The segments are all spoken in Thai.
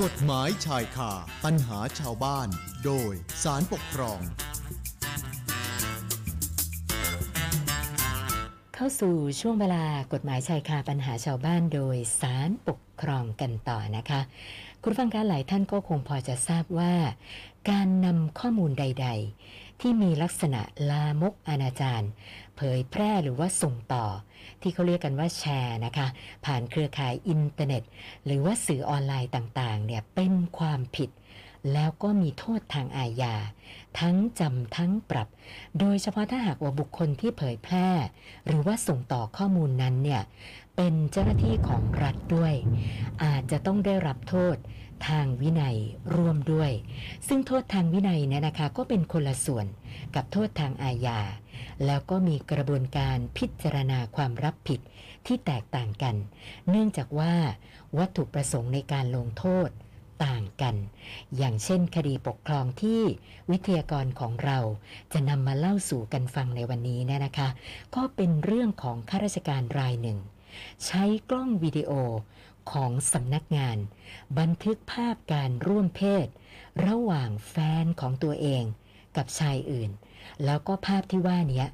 กฎหมายชายคาปัญหาชาวบ้าน โดยสารปกครอง เข้าสู่ช่วงเวลากฎหมายชายคาปัญหาชาวบ้านโดยสารปกครองกันต่อนะคะ คุณฟังการหลายท่านก็คงพอจะทราบว่า การนำข้อมูลใด ๆ ที่มีลักษณะลามกอนาจารเผยแพร่หรือว่าส่งต่อ ที่เขาเรียกกันว่าแชร์นะคะ ผ่านเครือข่ายอินเทอร์เน็ต หรือว่าสื่อออนไลน์ต่างๆเนี่ยเป็นความผิด แล้วก็มีโทษทางอาญาทั้งจำทั้งปรับ โดยเฉพาะถ้าหากว่าบุคคลที่เผยแพร่ หรือว่าส่งต่อข้อมูลนั้นเนี่ยเป็นเจ้าหน้าที่ของรัฐด้วย อาจจะต้องได้รับโทษ ทางวินัยร่วมด้วย ซึ่งโทษทางวินัยเนี่ยนะคะก็เป็นคนละส่วนกับโทษทางอาญา แล้วก็มีกระบวนการพิจารณาความรับผิดที่แตกต่างกัน เนื่องจากว่าวัตถุประสงค์ในการลงโทษต่างกัน อย่างเช่นคดีปกครองที่วิทยากรของเราจะนำมาเล่าสู่กันฟังในวันนี้เนี่ยนะคะ ก็เป็นเรื่องของข้าราชการรายหนึ่ง ใช้กล้องวิดีโอ ของสำนักงาน บันทึกภาพการร่วมเพศ ระหว่างแฟนของตัวเอง กับชายอื่น แล้วก็ภาพที่ว่านี้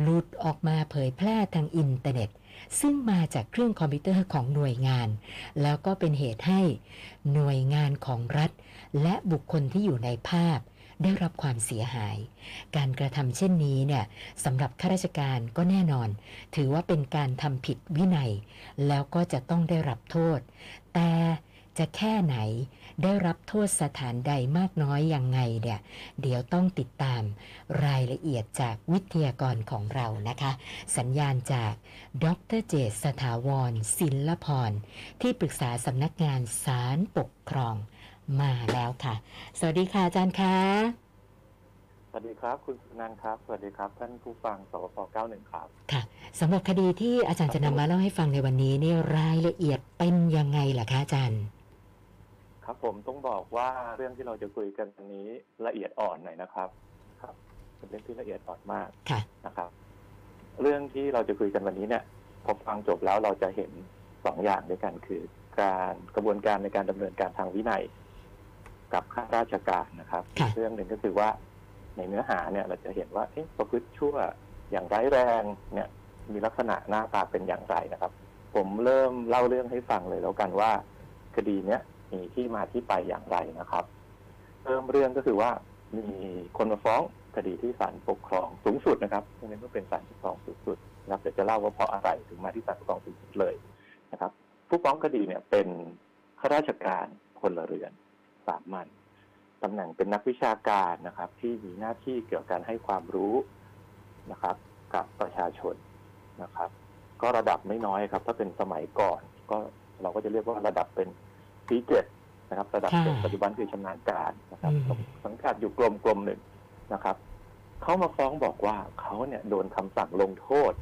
หลุดออกมาเผยแพร่ทางอินเทอร์เน็ต ซึ่งมาจากเครื่องคอมพิวเตอร์ของหน่วยงาน แล้วก็เป็นเหตุให้ หน่วยงานของรัฐ และบุคคลที่อยู่ในภาพ ได้รับความเสียหาย การกระทำเช่นนี้เนี่ยสำหรับข้าราชการก็แน่นอน ถือว่าเป็นการทำผิดวินัย แล้วก็จะต้องได้รับโทษ แต่จะแค่ไหนได้รับโทษสถานใดมากน้อยอยังไงเนี่ยเดี๋ยวต้องติดตามรายละเอียดจากวิทยากรของเรานะคะ สัญญาณจากดรเจษสถาวรศิลพร ที่ปรึกษาสำนักงานศาลปกครอง มาแล้วค่ะ สวัสดีค่ะอาจารย์คะสวัสดีครับ คุณสุนันท์ครับ สวัสดีครับ ท่านผู้ฟังสปป91 ครับ ค่ะสำหรับคดีที่อาจารย์จะนำมาเล่าให้ฟังในวันนี้เนี่ยรายละเอียดเป็นยังไงล่ะคะอาจารย์ ครับผมต้องบอกว่าเรื่องที่เราจะคุยกันวันนี้ละเอียดอ่อนหน่อยนะครับครับเป็นเรื่องที่ละเอียดอ่อนมากค่ะนะครับ เรื่องที่เราจะคุยกันวันนี้เนี่ยพอฟังจบแล้วเราจะเห็นสองอย่างด้วยกันคือ การกระบวนการในการดำเนินการทางวินัย กับข้าราชการนะครับ ค่ะอีกเรื่องหนึ่งก็คือว่าในเนื้อหาเนี่ยเราจะเห็นว่าเอ๊ะประพฤติชั่วอย่างร้ายแรงเนี่ยมีลักษณะหน้าตาเป็นอย่างไรนะครับ ผมเริ่มเล่าเรื่องให้ฟังเลยแล้วกันว่า คดีเนี้ยมีที่มาที่ไปอย่างไรนะครับ เริ่มเรื่องก็คือว่ามีคนมาฟ้องคดีที่ศาลปกครองสูงสุดนะครับตรงนี้ก็เป็นศาลปกครองสูงสุดนะครับเดี๋ยวจะเล่าว่าเพราะอะไรถึงมาที่ศาลปกครองสูงสุดเลยนะครับ ผู้ฟ้องคดีเนี่ยเป็นข้าราชการพลเรือน สามัญตำแหน่งเป็นนักวิชาการนะครับ ที่มีหน้าที่เกี่ยวกับการให้ความรู้นะครับ กับประชาชนนะครับ ก็ระดับไม่น้อยครับ ถ้าเป็นสมัยก่อน ก็เราก็จะเรียกว่าระดับเป็นปีเจ็ดนะครับ ระดับเป็นค่ะปัจจุบันคือชำนาญการนะครับอืมสังกัดอยู่กรมกรมหนึ่งนะครับเขามาฟ้องบอกว่าเขาเนี่ยโดนคำสั่งลงโทษ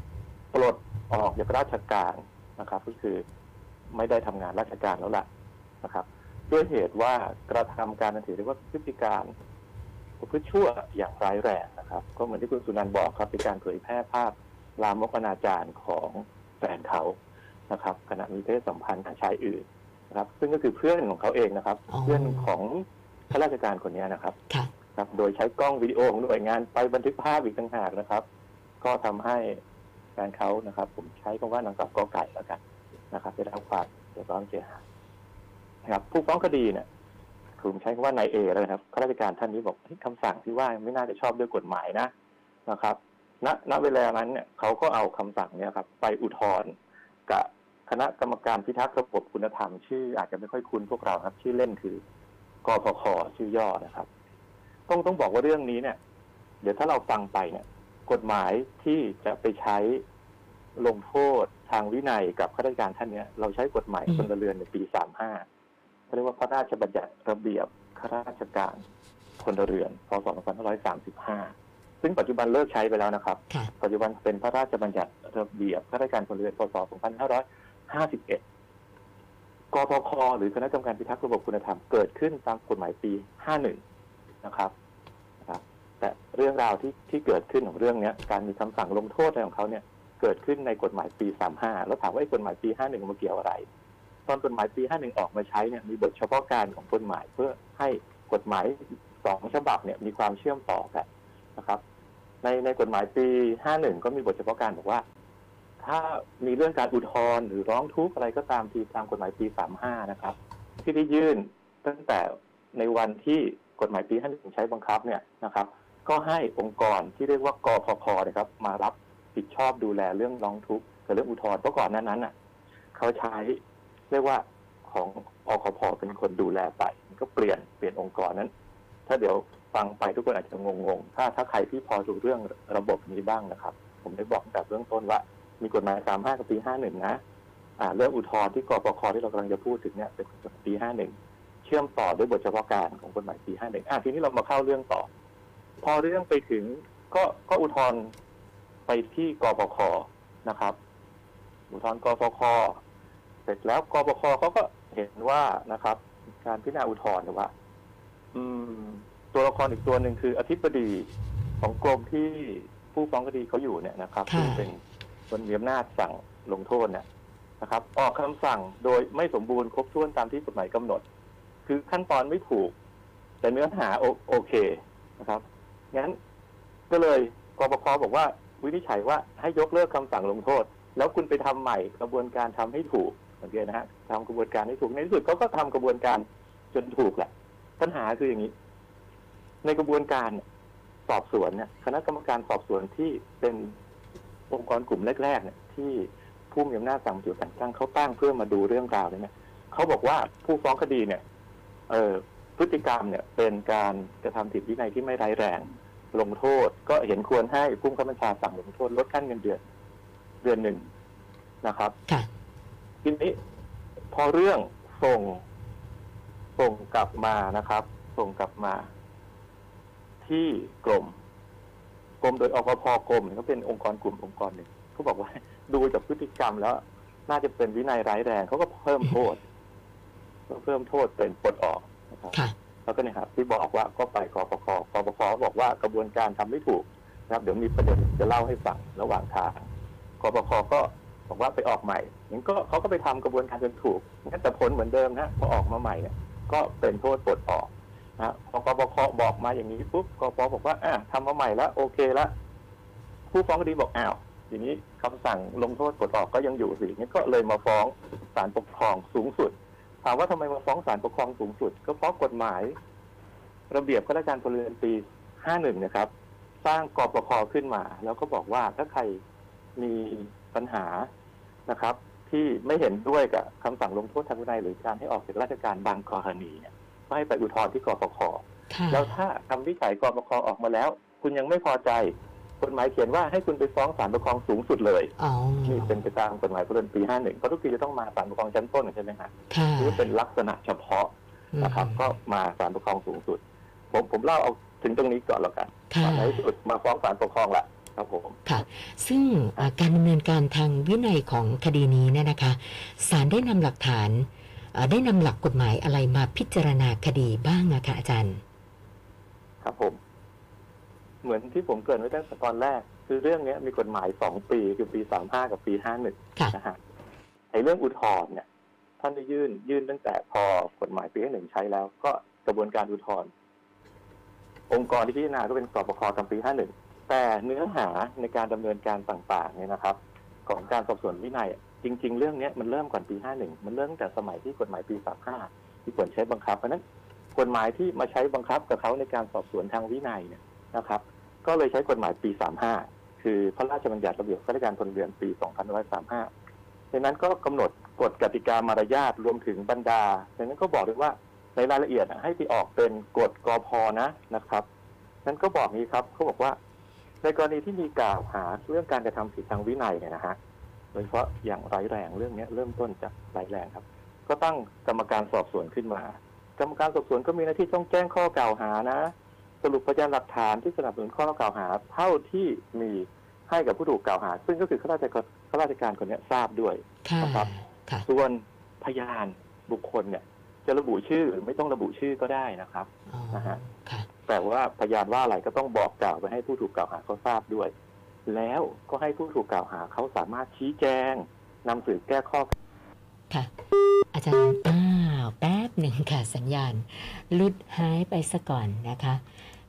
ปลดออกจากราชการนะครับ ก็คือไม่ได้ทำงานราชการแล้วล่ะนะครับ ด้วยเหตุว่ากระทำการนันถือเรียกว่าพฤติการประพฤติชั่วอย่างร้ายแรงนะครับ ก็เหมือนที่คุณสุนันท์บอกครับเป็นการเผยแพร่ภาพลามกอนาจารของแฟนเขานะครับขณะมีเพศสัมพันธ์กับชายอื่นนะครับ ซึ่งก็คือเพื่อนของเขาเองนะครับอ๋อเพื่อนของข้าราชการคนนี้นะครับค่ะครับโดยใช้กล้องวิดีโอของหน่วยงานไปบันทึกภาพอีกต่างหากนะครับ ก็ทำให้แฟนเขานะครับ ผมใช้คำว่านางสาวกอไก่แล้วกันนะครับได้รับความเดือดร้อนเสียหาย นะครับผู้ฟ้องคดีเนี่ยผมใช้คำว่านายเอแล้วนะครับข้าราชการท่านนี้บอกเฮ้ยคำสั่งที่ว่าไม่น่าจะชอบด้วยกฎหมายนะนะครับ ณณเวลานั้นเนี่ยเขาก็เอาคำสั่งเนี่ยครับ ไปอุทธรณ์กับคณะกรรมการพิทักษ์ระบบคุณธรรม ชื่ออาจจะไม่ค่อยคุ้นพวกเราครับ ชื่อเล่นคือกพคชื่อย่อนะครับ ต้องต้องบอกว่าเรื่องนี้เนี่ย เดี๋ยวถ้าเราฟังไปเนี่ย กฎหมายที่จะไปใช้ลงโทษทางวินัยกับข้าราชการท่านเนี้ยเราใช้กฎหมายอืมพลเรือนในปีสามห้า เขาเรียกว่าพระราชบัญญัติระเบียบข้าราชการพลเรือนพศ2535 ซึ่งปัจจุบันเลิกใช้ไปแล้วนะครับ ค่ะ ปัจจุบันเป็นพระราชบัญญัติระเบียบข้าราชการพลเรือนพศ2551กพคหรือคณะกรรมการพิทักษ์ระบบคุณธรรมเกิดขึ้นตามกฎหมายปี 51 นะครับนะครับ แต่เรื่องราวที่ที่เกิดขึ้นของเรื่องเนี้ย การมีคำสั่งลงโทษอะไรของเขาเนี่ย เกิดขึ้นในกฎหมายปี 35 แล้วถามว่าไอ้กฎหมายปี 51 มันเกี่ยวอะไร ตอนกฎหมายปี 51 ออกมาใช้เนี่ยมีบทเฉพาะการของกฎหมายเพื่อให้กฎหมายสองฉบับเนี่ยมีความเชื่อมต่อกันนะครับ ในในกฎหมายปี 51 ก็มีบทเฉพาะการบอกว่า ถ้ามีเรื่องการอุทธรณ์หรือร้องทุกข์อะไรก็ตามทีตามกฎหมายปี 35 นะครับ ที่ได้ยื่นตั้งแต่ในวันที่กฎหมายปี 51 ใช้บังคับเนี่ยนะครับ ก็ให้องค์กรที่เรียกว่ากพคนะครับ มารับผิดชอบดูแลเรื่องร้องทุกข์กับเรื่องอุทธรณ์เพราะก่อนนั้นนั้นน่ะเขาใช้ เรียกว่าของอคพเป็นคนดูแลไปมันก็เปลี่ยนเปลี่ยนองค์กรนั้น ถ้าเดี๋ยวฟังไปทุกคนอาจจะงงๆถ้าถ้าใครที่พอรู้เรื่องระบบนี้บ้างนะครับ ผมได้บอกแต่เบื้องต้นว่า มีกฎหมาย35กับปี51นะอ่าเรื่องอุทธรณ์ที่กปคที่เรากำลังจะพูดถึงเนี่ยเป็นกฎหมายปี51เชื่อมต่อด้วยบทเฉพาะการของกฎหมายปี51อะทีนี้เรามาเข้าเรื่องต่อ พอเรื่องไปถึงก็ก็อุทธรณ์ไปที่กปคนะครับ อุทธรณ์กปค เสร็จแล้วกปคเขาก็เห็นว่านะครับ การพิจารณาอุทธรณ์เนี่ยว่า อืม ตัวละครอีกตัวหนึ่งคืออธิบดีของกรมที่ผู้ฟ้องคดีเขาอยู่เนี่ยนะครับค่ะซึ่งเป็นคนมีอำนาจสั่งลงโทษเนี่ยนะครับ ออกคำสั่งโดยไม่สมบูรณ์ครบถ้วนตามที่กฎหมายกำหนด คือขั้นตอนไม่ถูก แต่เนื้อหาโอโอเคนะครับงั้นก็เลยกปคบอกว่าวินิจฉัยว่าให้ยกเลิกคำสั่งลงโทษ แล้วคุณไปทำใหม่กระบวนการทำให้ถูก สังเกตนะฮะทำกระบวนการให้ถูกในที่สุดเขาก็ทำกระบวนการจนถูกแหละปัญหาคืออย่างนี้ ในกระบวนการสอบสวนเนี่ยคณะกรรมการสอบสวนที่เป็นองค์กรกลุ่มแรกๆเนี่ยที่ผู้มีอำนาจสั่งจุดแต่งตั้งเขาตั้งเพื่อมาดูเรื่องราวเนี่ยเขาบอกว่าผู้ฟ้องคดีเนี่ย เออพฤติกรรมเนี่ย เป็นการกระทำผิดวินัยที่ไม่ร้ายแรง ลงโทษ ก็เห็นควรให้ผู้ข้าบัญชาสั่งลงโทษลดขั้นเงินเดือน เดือนหนึ่งนะครับค่ะ ทีนี้พอเรื่องส่งส่งกลับมานะครับ ส่งกลับมา ที่กรมกรมโดยอกพกรมเขาเป็นองค์กรกลุ่มองค์กรหนึ่งเขาบอกว่าดูจากพฤติกรรมแล้ว น่าจะเป็นวินัยร้ายแรงเขาก็เพิ่มโทษก็เพิ่มโทษเป็นปลดออกนะครับค่ะแล้วก็เนี่ยครับที่บอกว่าก็ไปกปคกปคบอกว่ากระบวนการทำไม่ถูกนะครับ เดี๋ยวมีประเด็นจะเล่าให้ฟังระหว่างทางกปคก็ บอกว่าไปออกใหม่งั้นก็เขาก็ไปทำกระบวนการจนถูกงั้นแต่ผลเหมือนเดิมนะพอออกมาใหม่เนี่ยก็เป็นโทษปลดออกนะพอกปคบอกมาอย่างนี้ปุ๊บกปบอกว่าอะทำมาใหม่แล้วโอเคล้วผู้ฟ้องคดีบอกอ้าวทีนี้คำสั่งลงโทษปลดออกก็ยังอยู่สิงั้นก็เลยมาฟ้องศาลปกครองสูงสุด ถามว่าทำไมมาฟ้องศาลปกครองสูงสุด ก็เพราะกฎหมาย ระเบียบข้าราชการพลเรือนปี51นะครับ สร้างกปคขึ้นมา แล้วก็บอกว่าถ้าใครมี ปัญหานะครับ ที่ไม่เห็นด้วยกับคำสั่งลงโทษทางวินัยหรือการให้ออกจากราชการบางกรณีเนี่ยก็ให้ไปอุทธรณ์ที่กปคค่ะแล้วถ้าคำวิจัยกปคออกมาแล้ว คุณยังไม่พอใจกฎหมายเขียนว่าให้คุณไปฟ้องศาลปกครองสูงสุดเลยอ๋อนี่เป็นไปตามกฎหมายพลเรือนปี51เพราะทุกทีจะต้องมาศาลปกครองชั้นต้นใช่ไหมฮะค่ะหรือเป็นลักษณะเฉพาะนะครับ ก็มาศาลปกครองสูงสุด ผมผมเล่าเอาถึงตรงนี้ก่อนแล้วกันค่ะในที่สุดมาฟ้องศาลปกครองละ ครับผมค่ะ ซึ่งอ่าการดำเนินการทางวินัยของคดีนี้เนี่ยนะคะศาลได้นำหลักฐานอ่าได้นำหลักกฎหมายอะไรมาพิจารณาคดีบ้างอะคะอาจารย์ ครับผม เหมือนที่ผมเกริ่นไว้ตั้งแต่ตอนแรก คือเรื่องเนี้ยมีกฎหมายสองปีคือปีสามห้ากับปีห้าหนึ่งค่ะนะฮะไอ้เรื่องอุทธรณ์เนี่ย ท่านได้ยื่นยื่นตั้งแต่พอกฎหมายปีห้าหนึ่งใช้แล้ว ก็กระบวนการอุทธรณ์องค์กรที่พิจารณาก็เป็นกปคตามปีห้าหนึ่ง แต่เนื้อหาในการดำเนินการต่างๆเนี่ยนะครับ ของการสอบสวนวินัยจริง ๆ เรื่องนี้มันเริ่มก่อนปี 51 มันเริ่มตั้งแต่สมัยที่กฎหมายปี 35 ที่ควรใช้บังคับเพราะนั้นกฎหมายที่มาใช้บังคับกับเขาในการสอบสวนทางวินัยเนี่ยนะครับ ก็เลยใช้กฎหมายปี 35 คือพระราชบัญญัติระเบียบข้าราชการพลเรือนปี 2535ดังนั้นก็กำหนดกฎกติกามารยาทรวมถึงบรรดาดังนั้นก็บอกด้วยว่าในรายละเอียดให้ไปออกเป็นกฎกอพนะนะครับ นั้นก็บอกนี้ครับเขาบอกว่า ในกรณีที่มีกล่าวหาเรื่องการกระทำผิดทางวินัยเนี่ยนะฮะโดยเฉพาะอย่างร้ายแรงเรื่องเนี้ยเริ่มต้นจากร้ายแรงครับ ก็ตั้งกรรมการสอบสวนขึ้นมา กรรมการสอบสวนก็มีหน้าที่ต้องแจ้งข้อกล่าวหานะ สรุปพยานหลักฐานที่สนับสนุนข้อกล่าวหา เท่าที่มีให้กับผู้ถูกกล่าวหา ซึ่งก็คือข้าราชการข้าราชการคนเนี้ยทราบด้วยค่ะนะครับค่ะส่วนพยานบุคคลเนี่ย จะระบุชื่อหรือไม่ต้องระบุชื่อก็ได้นะครับอ๋อนะฮะค่ะ แต่ว่าพยานว่าอะไรก็ต้องบอกกล่าวไปให้ผู้ถูกกล่าวหาเขาทราบด้วย แล้วก็ให้ผู้ถูกกล่าวหาเขาสามารถชี้แจงนำสืบแก้ข้อ ค่ะ อาจารย์อ้าวแป๊บหนึ่งค่ะสัญญาณลุดหายไปซะก่อนนะคะ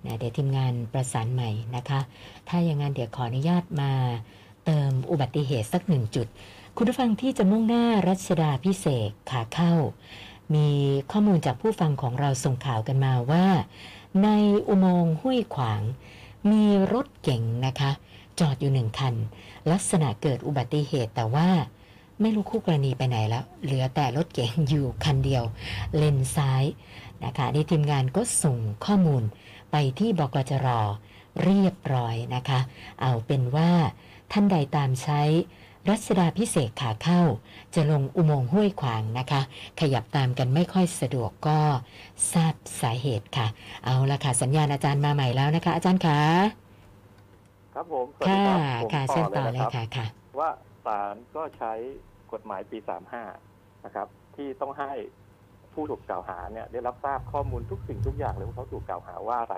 นะเดี๋ยวทีมงานประสานใหม่นะคะ ถ้าอย่างนั้นเดี๋ยวขออนุญาตมาเติมอุบัติเหตุสักหนึ่งจุด คุณผู้ฟังที่จะมุ่งหน้ารัชดาพิเศษขาเข้า มีข้อมูลจากผู้ฟังของเราส่งข่าวกันมาว่า ในอุโมงค์ห้วยขวาง มีรถเก๋งนะคะ จอดอยู่หนึ่งคัน ลักษณะเกิดอุบัติเหตุแต่ว่าไม่รู้คู่กรณีไปไหนแล้ว เหลือแต่รถเก๋งอยู่คันเดียว เลนซ้ายนะคะนี่ทีมงานก็ส่งข้อมูลไปที่บกจรเรียบร้อยนะคะ เอาเป็นว่าท่านใดตามใช้ รัชดาพิเศษขาเข้า จะลงอุโมงค์ห้วยขวางนะคะ ขยับตามกันไม่ค่อยสะดวกก็ทราบสาเหตุค่ะ เอาละค่ะ สัญญาณอาจารย์มาใหม่แล้วนะคะ อาจารย์คะครับผมสวัสดีค่ะครับผมค่ะเชิญต่อนะเลคยรับค่ะค่ะ ว่าศาลก็ใช้กฎหมายปี35นะครับ ที่ต้องให้ผู้ถูกกล่าวหาเนี่ยได้รับทราบข้อมูลทุกสิ่งทุกอย่างเลยว่าเขาถูกกล่าวหาว่าอะไร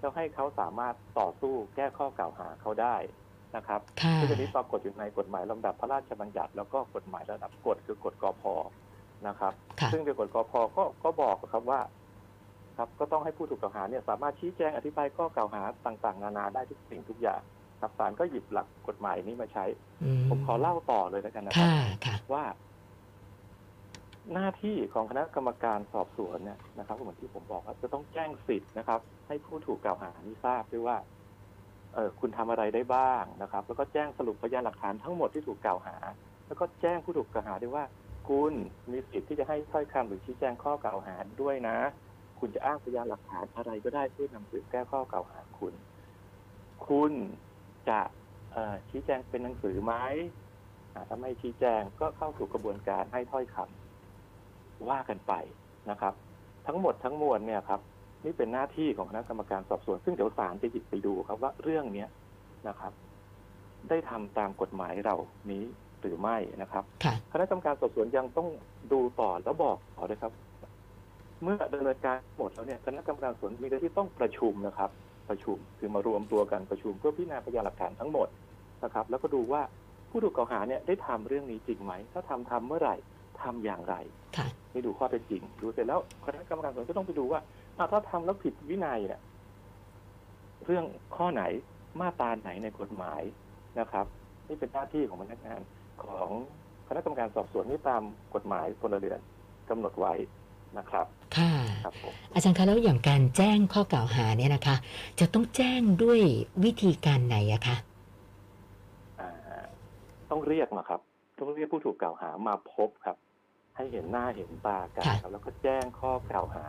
แล้วให้เขาสามารถต่อสู้แก้ข้อกล่าวหาเขาได้ นะครับค่ะซึ่งอันนี้ปรากฏอยู่ในกฎหมายลำดับพระราชบัญญัติ แล้วก็กฎหมายระดับกฎคือกฎกพนะครับค่ะซึ่งในกฎกพก็ก็บอกครับว่า ครับก็ต้องให้ผู้ถูกกล่าวหาเนี่ยสามารถชี้แจงอธิบายข้อกล่าวหาต่างๆ นานาได้ทุกสิ่งทุกอย่างครับศาลก็หยิบหลักกฎหมายนี้มาใช้อืมผมขอเล่าต่อเลยแล้วกันนะครับค่ะค่ะว่า หน้าที่ของคณะกรรมการสอบสวนเนี่ยนะครับเหมือนที่ผมบอกว่าจะต้องแจ้งสิทธิ์นะครับ ให้ผู้ถูกกล่าวหานี้ทราบด้วยว่า เออคุณทำอะไรได้บ้างนะครับ แล้วก็แจ้งสรุปพยานหลักฐานทั้งหมดที่ถูกกล่าวหา แล้วก็แจ้งผู้ถูกกล่าวหาด้วยว่า คุณมีสิทธิ์ที่จะให้ถ้อยคำหรือชี้แจงข้อกล่าวหาด้วยนะ คุณจะอ้างพยานหลักฐานอะไรก็ได้เพื่อนำสืบแก้ข้อกล่าวหาคุณ คุณจะชี้แจงเป็นหนังสือไหมถ้าไม่ชี้แจงก็เข้าสู่กระบวนการให้ถ้อยคำว่ากันไปนะครับ ทั้งหมดทั้งมวลเนี่ยครับ นี่เป็นหน้าที่ของคณะกรรมการสอบสวน ซึ่งเดี๋ยวศาลจะหยิบไปดูครับว่าเรื่องเนี้ยนะครับ ได้ทำตามกฎหมายเรานี้หรือไม่นะครับค่ะคณะกรรมการสอบสวนยังต้องดูต่อแล้วบอกต่อเลยครับ เมื่อดำเนินการหมดแล้วเนี่ยคณะกรรมการสอบสวนมีหน้าที่ต้องประชุมนะครับ ประชุมคือมารวมตัวกันประชุมเพื่อพิจารณาพยานหลักฐานทั้งหมดนะครับ แล้วก็ดูว่าผู้ถูกกล่าวหาเนี่ยได้ทำเรื่องนี้จริงไหม ถ้าทำทำเมื่อไหร่ทำอย่างไรค่ะนี่ดูข้อเท็จจริงดูเสร็จแล้วคณะกรรมการสอบสวนก็ต้องไปดูว่าอะ ถ้าทำแล้วผิดวินัยเนี่ยเรื่องข้อไหนมาตราไหนในกฎหมายนะครับ นี่เป็นหน้าที่ของพนักงานของคณะกรรมการสอบสวนนี่ตามกฎหมายพลเรือนกำหนดไว้นะครับค่ะครับผมอาจารย์คะแล้วอย่างการแจ้งข้อกล่าวหาเนี่ยนะคะ จะต้องแจ้งด้วยวิธีการไหนอะคะอ่าต้องเรียกมาครับ ต้องเรียกผู้ถูกกล่าวหามาพบครับ ให้เห็นหน้าเห็นตากันค่ะครับแล้วก็แจ้งข้อกล่าวหา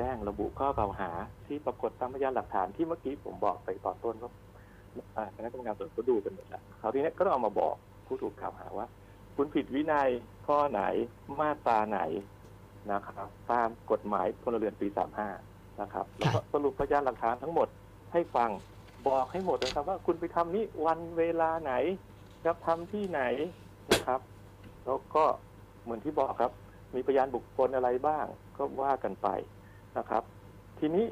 แจ้งระบุข้อกล่าวหา ที่ปรากฏตามพยานหลักฐานที่เมื่อกี้ผมบอกไปตอนต้นว่าอ่าคณะกรรมการสอบสวนก็ดูกันหมดแล้วคราวนี้เนี่ยก็ต้องเอามาบอกผู้ถูกกล่าวหาว่า คุณผิดวินัยข้อไหนมาตราไหนนะครับ ตามกฎหมายพลเรือนปี35นะครับแล้วก็สรุปพยานหลักฐานทั้งหมดให้ฟังบอกให้หมดนะครับ ว่าคุณไปทำนี้วันเวลาไหนครับทำที่ไหนนะครับ แล้วก็เหมือนที่บอกครับ มีพยานบุคคลอะไรบ้าง ก็ว่ากันไป นะครับ ทีนี้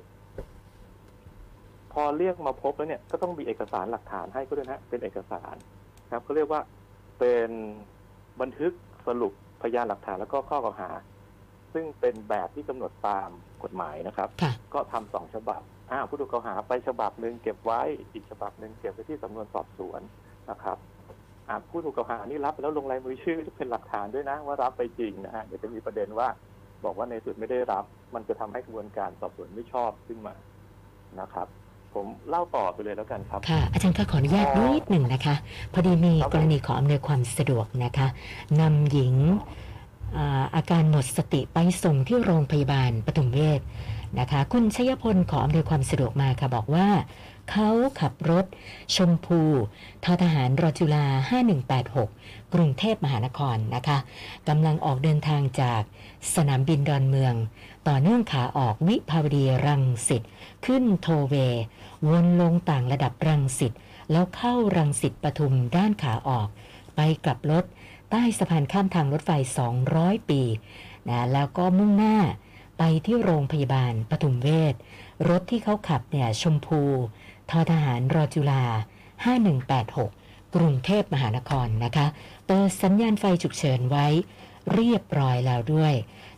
พอเรียกมาพบแล้วเนี่ย ก็ต้องมีเอกสารหลักฐานให้ก็ด้วยนะเป็นเอกสารครับเขาเรียกว่าเป็นบันทึกสรุปพยานหลักฐานแล้วก็ข้อกล่าวหา ซึ่งเป็นแบบที่กำหนดตามกฎหมายนะครับค่ะก็ทำสองฉบับอ้าวผู้ถูกกล่าวหาไปฉบับหนึ่งเก็บไว้อีกฉบับหนึ่งเก็บไว้ที่สำนวนสอบสวนนะครับอ่าผู้ถูกกล่าวหานี่รับแล้วลงลายมือชื่อเป็นหลักฐานด้วยนะ ว่ารับไปจริงนะฮะเดี๋ยวจะมีประเด็นว่า บอกว่าในสุดไม่ได้รับ มันจะทำให้กระบวนการสอบสวนไม่ชอบขึ้นมานะครับ ผมเล่าต่อไปเลยแล้วกันครับ ค่ะ อาจารย์คะขออนุญาตนิดหนึ่งนะคะ พอดีมีกรณีขออำนวยความสะดวกนะคะนำหญิงอาอาการหมดสติไปส่งที่โรงพยาบาลปฐมเวชนะคะ คุณชยพลขออำนวยความสะดวกมาค่ะบอกว่า เขาขับรถ ชมพูททหารรอจุฬา5186 กรุงเทพมหานครนะคะกำลังออกเดินทางจากสนามบินดอนเมือง ต่อเนื่องขาออกวิภาวดีรังสิตขึ้นโทเว วนลงต่างระดับรังสิตแล้วเข้ารังสิตปทุมด้านขาออก ไปกลับรถใต้สะพานข้ามทางรถไฟ 200 ปีนะแล้วก็มุ่งหน้าไปที่โรงพยาบาลปทุมเวชรถที่เขาขับเนี่ยชมพู ททหารรอจุฬา5186 กรุงเทพมหานครนะคะเปิดสัญญาณไฟฉุกเฉินไว้ เรียบร้อยแล้วด้วย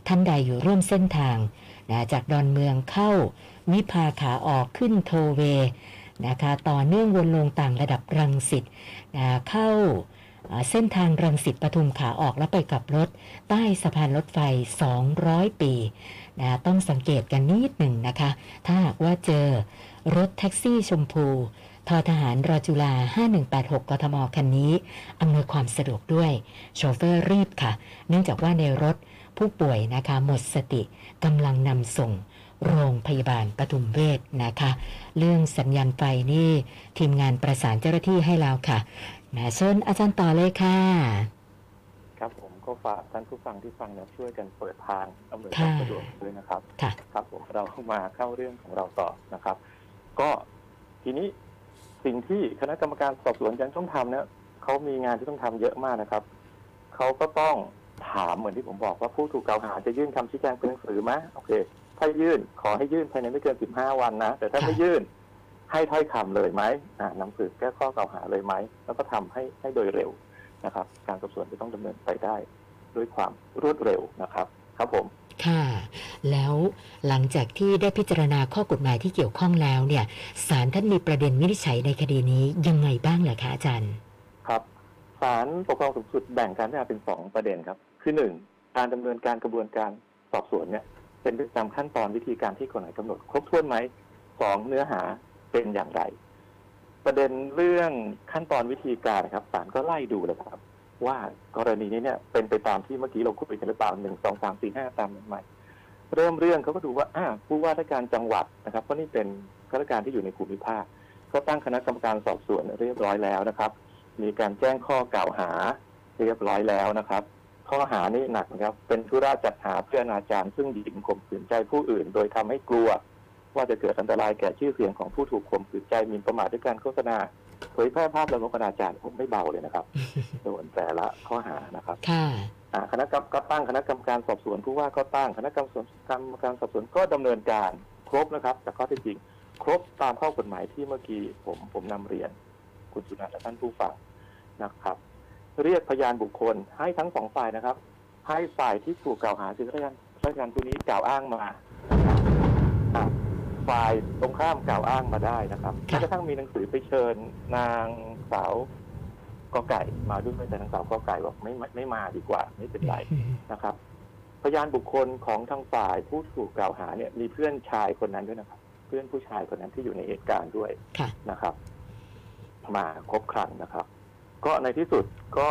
ท่านใดอยู่ร่วมเส้นทางนะจากดอนเมืองเข้า วิภาขาออกขึ้นโทเวนะคะต่อเนื่องวนลงต่างระดับรังสิตนะเข้าอ่าเส้นทางรังสิตปทุมขาออกแล้วไปกลับรถ ใต้สะพานรถไฟ 200 ปีนะต้องสังเกตกันนิดหนึ่งนะคะ ถ้าหากว่าเจอ รถแท็กซี่ชมพูทอทหารรอจุฬา5186 กทม คันนี้ อำนวยความสะดวกด้วย โชเฟอร์รีบค่ะ เนื่องจากว่าในรถผู้ป่วยนะคะ หมดสติกำลังนำส่งโรงพยาบาลปทุมเวชนะคะ เรื่องสัญญาณไฟนี่ ทีมงานประสานเจ้าหน้าที่ให้แล้วค่ะแหมเชิญอาจารย์ต่อเลยค่ะ ครับผมก็ฝากท่านผู้ฟังที่ฟังเนี่ยช่วยกันเปิดทางอำนวยความค่ะสะดวกด้วยนะครับค่ะครับผมเรามาเข้าเรื่องของเราต่อนะครับ ก็ทีนี้สิ่งที่คณะกรรมการสอบสวนยังต้องทำเนี่ยเขามีงานที่ต้องทำเยอะมากนะครับเขาก็ต้องถามเหมือนที่ผมบอกว่าผู้ถูกกล่าวหาจะยื่นคำชี้แจงเป็นหนังสือไหมโอเค ถ้ายื่นขอให้ยื่นภายในไม่เกิน15วันนะ แต่ถ้าไม่ยื่นให้ถ้อยคำเลยไหมอ่านำสือแก้ข้อกล่าวหาเลยไหม แล้วก็ทำให้ให้โดยเร็วนะครับ การสอบสวนจะต้องดำเนินไปได้ ด้วยความรวดเร็วนะครับ ครับผม ค่ะ แล้วหลังจากที่ได้พิจารณาข้อกฎหมายที่เกี่ยวข้องแล้วเนี่ยศาลท่านมีประเด็นวินิจฉัยในคดีนี้ยังไงบ้างเหรอคะอาจารย์ ครับศาลปกครองสูงสุดแบ่งการพิจารณาเป็นสองประเด็นครับ คือหนึ่งการดำเนินการกระบวนการสอบสวนเนี่ยเป็นไปตามขั้นตอนวิธีการที่กฎหมายกำหนด ครบถ้วนไหมสองเนื้อหาเป็นอย่างไร ประเด็นเรื่องขั้นตอนวิธีการนะครับศาลก็ไล่ดูเลยครับ ว่ากรณีนี้เนี่ยเป็นไปตามที่เมื่อกี้เราคุยกันหรือเปล่าหนึ่งสองสามสี่ห้าตามใหม่ เริ่มเรื่องเขาก็ดูว่าอ่าผู้ว่าราชการจังหวัดนะครับ เพราะนี่เป็นข้าราชการที่อยู่ในภูมิภาคก็ตั้งคณะกรรมการสอบสวนเรียบร้อยแล้วนะครับ มีการแจ้งข้อกล่าวหาเรียบร้อยแล้วนะครับ ข้อหานี่หนักนะครับ เป็นธุระจัดหาเพื่ออนาจารซึ่งหญิงข่มขืนใจผู้อื่น โดยทำให้กลัว ว่าจะเกิดอันตรายแก่ชื่อเสียงของผู้ถูกข่มขืนใจหมีประมาทด้วยการโฆษณาเผยแพร่ภาพละมกอนาจารผมไม่เบาเลยนะครับโดนแต่ละข้อหานะครับค่ะอ่าคณะกรรมก็ตั้งคณะกรรมการสอบสวนผู้ว่าก็ตั้งคณะกรรมการสอบสวนก็ดำเนินการครบนะครับจากข้อเท็จจริง ครบตามข้อกฎหมายที่เมื่อกี้ผมผมนำเรียน คุณสุนันท์และท่านผู้ฟังนะครับ เรียกพยานบุคคลให้ทั้งสองฝ่ายนะครับ ให้ฝ่ายที่ถูกกล่าวหาคือราชการราชการผู้นี้กล่าวอ้างมาอะ ฝ่ายตรงข้ามกล่าวอ้างมาได้นะครับค่ะแม้กระทั่งมีหนังสือไปเชิญนางสาวกอไก่มาด้วยแต่นางสาวกอไก่บอกไม่ไม่ไม่มาดีกว่าไม่เป็นไรนะครับ พยานบุคคลของทางฝ่ายผู้ถูกกล่าวหาเนี่ยมีเพื่อนชายคนนั้นด้วยนะครับ เพื่อนผู้ชายคนนั้นที่อยู่ในเหตุการณ์ด้วยค่ะนะครับ มาครบครันนะครับ ก็ในที่สุดก็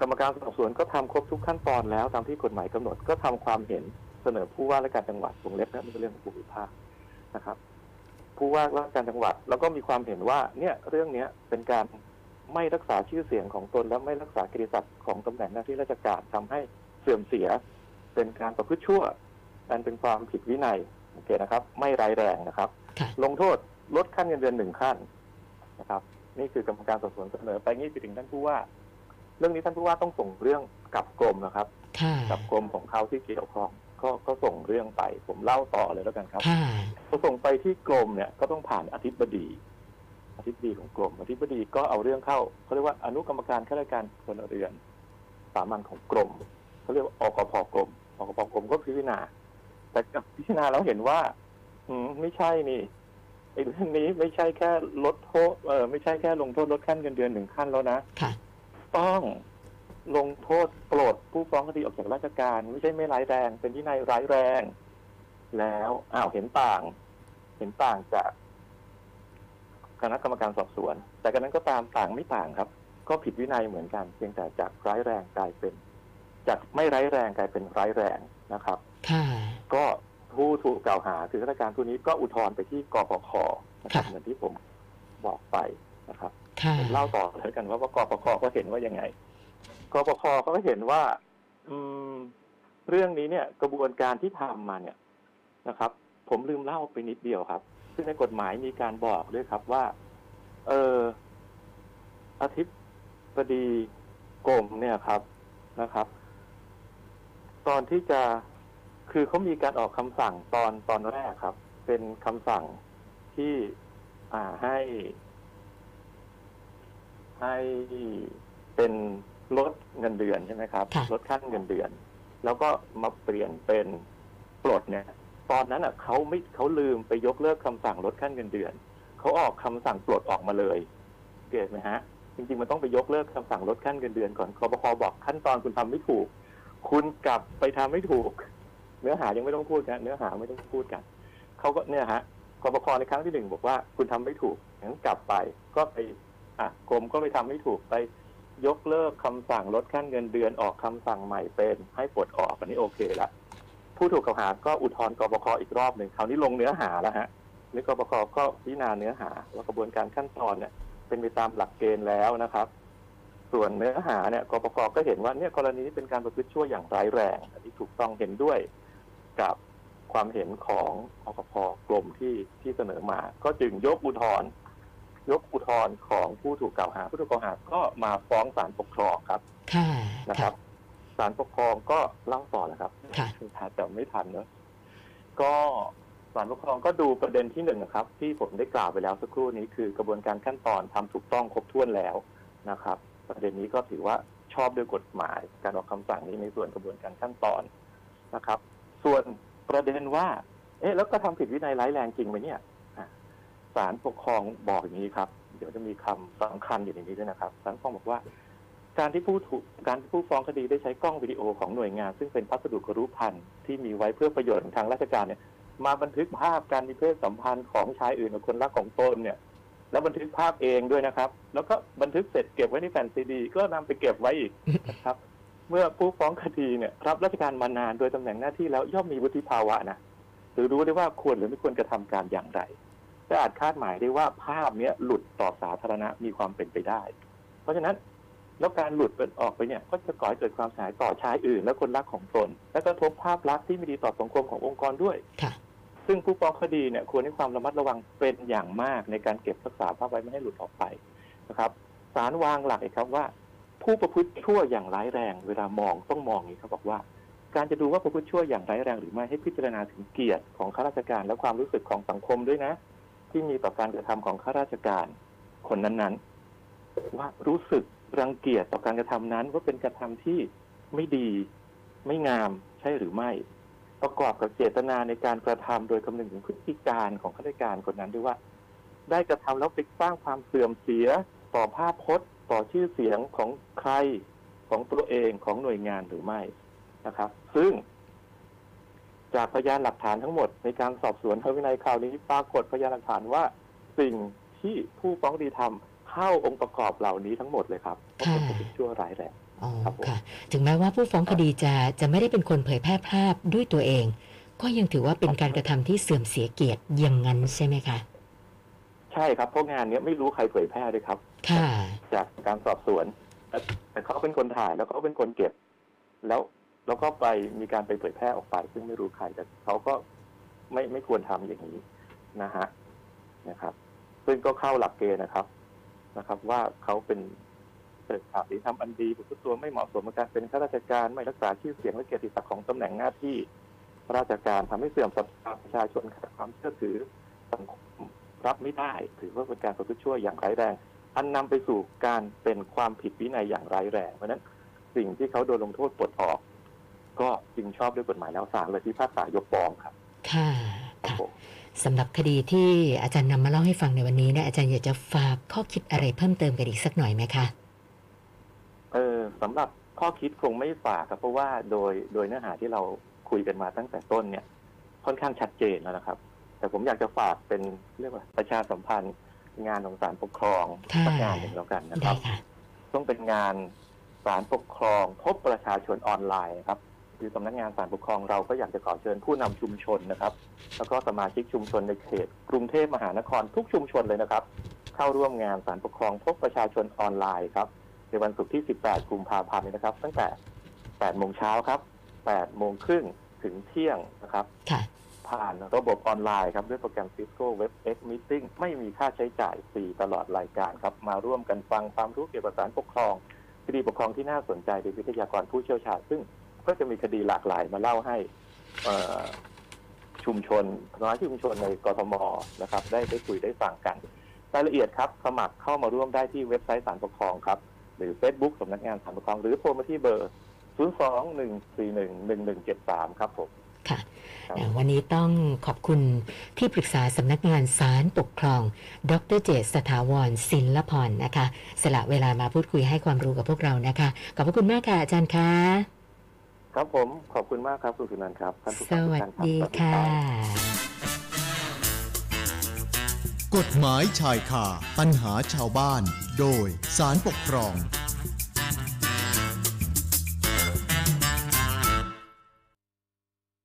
กรรมการสอบสวนก็ทำครบทุกขั้นตอนแล้วตามที่กฎหมายกำหนดก็ทำความเห็นเสนอผู้ว่าราชการจังหวัดวงเล็บนะนี่เป็นเรื่องของภูมิภาค นะครับ ผู้ว่าราชการจังหวัด แล้วก็มีความเห็นว่าเนี่ยเรื่องเนี้ยเป็นการไม่รักษาชื่อเสียงของตน และไม่รักษาเกียรติศักดิ์ของตำแหน่งหน้าที่ราชการทำให้เสื่อมเสีย เป็นการประพฤติชั่วอันเป็นความผิดวินัยโอเคนะครับ ไม่ร้ายแรงนะครับค่ะลงโทษลดขั้นเงินเดือนหนึ่งขั้นนะครับ นี่คือกรรมการสอบสวนเสนอ ไปงี้ไปถึงท่านผู้ว่า เรื่องนี้ท่านผู้ว่าต้องส่งเรื่องกลับกรมนะครับค่ะกลับกรมของเขาที่เกี่ยวข้อง ก็ก็ส่งเรื่องไป ผมเล่าต่อเลยแล้วกันครับค่ะพอส่งไปที่กรมเนี่ยก็ต้องผ่านอธิบดีอธิบดีของกรมอธิบดีก็เอาเรื่องเข้าเขาเรียกว่าอนุกรรมการข้าราชการพลเรือนสามัญของกรมเขาเรียกว่าอกพกรมอกพกรมก็พิจารณา แต่กับพิจารณาแล้วเห็นว่า อืมไม่ใช่นี่ไอ้เรื่องนี้ไม่ใช่แค่ลดโทษเออไม่ใช่แค่ลงโทษลดขั้นเงินเดือนหนึ่งขั้นแล้วนะค่ะ ต้อง ลงโทษปลดผู้ฟ้องคดีออกจากราชการ ไม่ใช่ไม่ร้ายแรง เป็นที่นายร้ายแรง แล้วอ้าวเห็นต่าง เห็นต่างจากคณะกรรมการสอบสวน แต่กันนั้นก็ตามต่างไม่ต่างครับ ก็ผิดวินัยเหมือนกัน เพียงแต่จากร้ายแรงกลายเป็น จากไม่ร้ายแรงกลายเป็นร้ายแรงนะครับค่ะก็ผู้ถูกกล่าวหาคือข้าราชการผู้นี้ก็อุทธรณ์ไปที่กปคนะครับค่ะเหมือนที่ผมบอกไปนะครับค่ะผมเล่าต่อเลยกันว่าว่ากปคก็เห็นว่ายังไง กปคเขาก็เห็นว่า อืม เรื่องนี้เนี่ย กระบวนการที่ทำมาเนี่ยนะครับ ผมลืมเล่าไปนิดเดียวครับ ซึ่งในกฎหมายมีการบอกด้วยครับว่า เอออาทิตย์บดีกรมเนี่ยครับนะครับ ตอนที่จะคือเขามีการออกคำสั่งตอนตอนแรกครับ เป็นคำสั่งที่อ่าให้ ให้เป็น ลดเงินเดือนใช่ไหมครับ ค่ะ ลดขั้นเงินเดือน แล้วก็มาเปลี่ยนเป็นปลดเนี่ย ตอนนั้นอะเขาไม่เขาลืมไปยกเลิกคำสั่งลดขั้นเงินเดือนเขาออกคำสั่งปลดออกมาเลยเกิดไหมฮะ จริงๆมันต้องไปยกเลิกคำสั่งลดขั้นเงินเดือนก่อนคอปคบอกขั้นตอนคุณทำไม่ถูก คุณกลับไปทำไม่ถูก เนื้อหายังไม่ต้องพูดกันเนื้อหาไม่ต้องพูดกันเขาก็เนี่ยฮะคอปคในครั้งที่หนึ่งบอกว่าคุณทำไม่ถูกงั้นกลับไปก็ไปอะกรมก็ไปทำไม่ถูกไป ยกเลิกคำสั่งลดขั้นเงินเดือนออกคำสั่งใหม่เป็นให้ปลดออกอันนี้โอเคละผู้ถูกกล่าวหาก็อุทธรณ์กบคอีกรอบหนึ่งคราวนี้ลงเนื้อหาแล้วฮะนี่กบคก็พิจารณาเนื้อหาว่ากระบวนการขั้นตอนเนี่ยเป็นไปตามหลักเกณฑ์แล้วนะครับ ส่วนเนื้อหาเนี่ยกปปก็เห็นว่าเนี่ยกรณีนี้เป็นการประพฤติชั่วอย่างร้ายแรงอันนี้ถูกต้องเห็นด้วยกับความเห็นของกปปกรมที่ที่เสนอมา ก็จึงยกอุทธรณ์ ยกอุทธรณ์ของผู้ถูกกล่าวหา ผู้ถูกกล่าวหาก็มาฟ้องศาลปกครองครับค่ะนะครับศาลปกครองก็เล่าต่อแล้วครับค่ะแต่ไม่ทันเนอะก็ศาลปกครองก็ดูประเด็นที่หนึ่งนะครับ ที่ผมได้กล่าวไปแล้วสักครู่นี้คือกระบวนการขั้นตอนทำถูกต้องครบถ้วนแล้วนะครับ ประเด็นนี้ก็ถือว่าชอบด้วยกฎหมาย การออกคำสั่งนี้ในส่วนกระบวนการขั้นตอนนะครับ ส่วนประเด็นว่า เอ๊ะแล้วก็ทำผิดวินัยร้ายแรงจริงไหมเนี่ยอะ ศาลปกครองบอกอย่างนี้ครับ เดี๋ยวจะมีคำสำคัญอยู่ในนี้ด้วยนะครับศาลปกครองบอกว่า การที่ผู้ถูกการที่ผู้ฟ้องคดีได้ใช้กล้องวิดีโอของหน่วยงาน ซึ่งเป็นพัสดุกรุพันธ์ที่มีไว้เพื่อประโยชน์ของทางราชการเนี่ยมาบันทึกภาพการมีเพศสัมพันธ์ของชายอื่นกับคนรักของตนเนี่ย แล้วบันทึกภาพเองด้วยนะครับ แล้วก็บันทึกเสร็จเก็บไว้ในแผ่นซีดี ก็นำไปเก็บไว้อีกนะครับ เมื่อผู้ฟ้องคดีเนี่ยรับราชการมานานโดยตำแหน่งหน้าที่แล้วย่อมมีวุฒิภาวะนะหรือรู้ได้ว่าควรหรือไม่ควรกระทำการอย่างไร และอาจคาดหมายได้ว่าภาพเนี้ยหลุดต่อสาธารณะมีความเป็นไปได้ เพราะฉะนั้นแล้วการหลุดเป็นออกไปเนี่ยก็จะก่อให้เกิดความเสียหายต่อชายอื่น และคนรักของตน และกระทบภาพลักษณ์ที่ไม่ดีต่อสังคมขององค์กรด้วยค่ะซึ่งผู้ฟ้องคดีเนี่ยควรให้ความระมัดระวังเป็นอย่างมากในการเก็บรักษาภาพไว้ไม่ให้หลุดออกไปนะครับศาลวางหลักเลยครับว่า ผู้ประพฤติชั่วอย่างร้ายแรง เวลามองต้องมองอย่างนี้เขาบอกว่า การจะดูว่าประพฤติชั่วอย่างร้ายแรงหรือไม่ให้พิจารณาถึงเกียรติของข้าราชการและความรู้สึกของสังคมด้วยนะ ที่มีต่อการกระทำของข้าราชการคนนั้นๆ ว่ารู้สึกรังเกียจต่อการกระทำนั้นว่าเป็นการะทำที่ไม่ดีไม่งามใช่หรือไม่ ประกอบกับเจตนาในการกระทำโดยคำนึงถึงพฤติการของข้าราชการคนนั้นด้วยว่า ได้กระทำแล้วไปสร้างความเสื่อมเสียต่อภาพพจน์ ต่อชื่อเสียงของใครของตัวเองของหน่วยงานหรือไม่นะครับ ซึ่ง จากพยานหลักฐานทั้งหมดในการสอบสวนทางวินัยคราวนี้ปรากฏพยานหลักฐานว่าสิ่งที่ผู้ฟ้องคดีทำเข้าองค์ประกอบเหล่านี้ทั้งหมดเลยครับเพราะเป็นความผิดชั่วร้ายแรงอ๋อครับผมค่ะ ถึงแม้ว่าผู้ฟ้องคดีจะจะไม่ได้เป็นคนเผยแพร่ภาพด้วยตัวเอง ก็ยังถือว่าเป็นการกระทำที่เสื่อมเสียเกียรติอย่างนั้นใช่ไหมคะ ใช่ครับเพราะงานเนี้ยไม่รู้ใครเผยแพร่ด้วยครับ ค่ะ จากการสอบสวนแต่แต่เขาเป็นคนถ่ายแล้วเขาเป็นคนเก็บ แล้ว แล้วก็ไปมีการไปเผยแพร่ออกไป ซึ่งไม่รู้ใครแต่เขาก็ไม่ไม่ควรทำอย่างนี้นะฮะนะครับ ซึ่งก็เข้าหลักเกณฑ์นะครับนะครับ ว่าเขาเป็นเกิดขาดหรือทำอันดีบุคลตัวไม่เหมาะสมกับการเป็นข้าราชการไม่รักษาชื่อเสียงและเกียรติศักดิ์ของตำแหน่งหน้าที่ราชการทำให้เสื่อมศรัทธาประชาชนขาดความเชื่อถือสังคมรับไม่ได้ ถือว่าเป็นการประพฤติชั่วอย่างร้ายแรง อันนำไปสู่การเป็นความผิดวินัยอย่างร้ายแรงเพราะนั้นสิ่งที่เขาโดนลงโทษปลดออก ก็จึงชอบด้วยกฎหมายแล้วศาลเลยที่พากษายกฟ้องครับ ค่ะครับค่ะผมสำหรับคดีที่อาจารย์นำมาเล่าให้ฟังในวันนี้เนี่ยอาจารย์อยากจะฝากข้อคิดอะไรเพิ่มเติมกันอีกสักหน่อยไหมคะเออสำหรับข้อคิดคงไม่ฝากครับเพราะว่าโดยโดยเนื้อหาที่เราคุยกันมาตั้งแต่ต้นเนี่ย ค่อนข้างชัดเจนแล้วนะครับ แต่ผมอยากจะฝากเป็นเรียกว่าประชาสัมพันธ์งานของศาลปกครองค่ะสักงานหนึ่งแล้วกันนะคได้รับค่ะต้องเป็นงานศาลปกครองพบประชาชนออนไลน์นะครับ คือสำนักงานศาลปกครองเราก็อยากจะขอเชิญผู้นำชุมชนนะครับ แล้วก็สมาชิกชุมชนในเขต กรุงเทพมหานครทุกชุมชนเลยนะครับ เข้าร่วมงานศาลปกครองพบประชาชนออนไลน์ครับในวันศุกร์ที่ 18 กุมภาพันธ์นี้นะครับ ตั้งแต่ 8 โมงเช้าครับ 8 โมงครึ่งถึงเที่ยงนะครับค่ะผ่านระบบออนไลน์ครับ ด้วยโปรแกรม Cisco WebEx Meeting ไม่มีค่าใช้จ่ายฟรีตลอดรายการครับ มาร่วมกันฟังความรู้เกี่ยวกับศาลปกครองคดีปกครองที่น่าสนใจโดยวิทยากรผู้เชี่ยวชาญซึ่ง ก็จะมีคดีหลากหลายมาเล่าให้เอ่อชุมชนสมาชิกชุมชนในกทมนะครับ ได้ได้คุยได้ฟังกันรายละเอียดครับ สมัครเข้ามาร่วมได้ที่เว็บไซต์ศาลปกครองครับ หรือ Facebook สำนักงานศาลปกครอง หรือโทรมาที่เบอร์ 021411173 ครับผมค่ะครับอ่าวันนี้ต้องขอบคุณที่ปรึกษาสำนักงานศาลปกครอง ดรเจษสถาวรศิลพรนะคะ สละเวลามาพูดคุยให้ความรู้กับพวกเรานะคะ ขอบพระคุณมากค่ะอาจารย์คะ ครับผมขอบคุณมากครับคุณสุนันท์ครับท่านผู้สฟังทุกวัสท่านครับดีสวัสค่ะรับกฎหมายชายคาปัญหาชาวบ้าน โดยสารปกครอง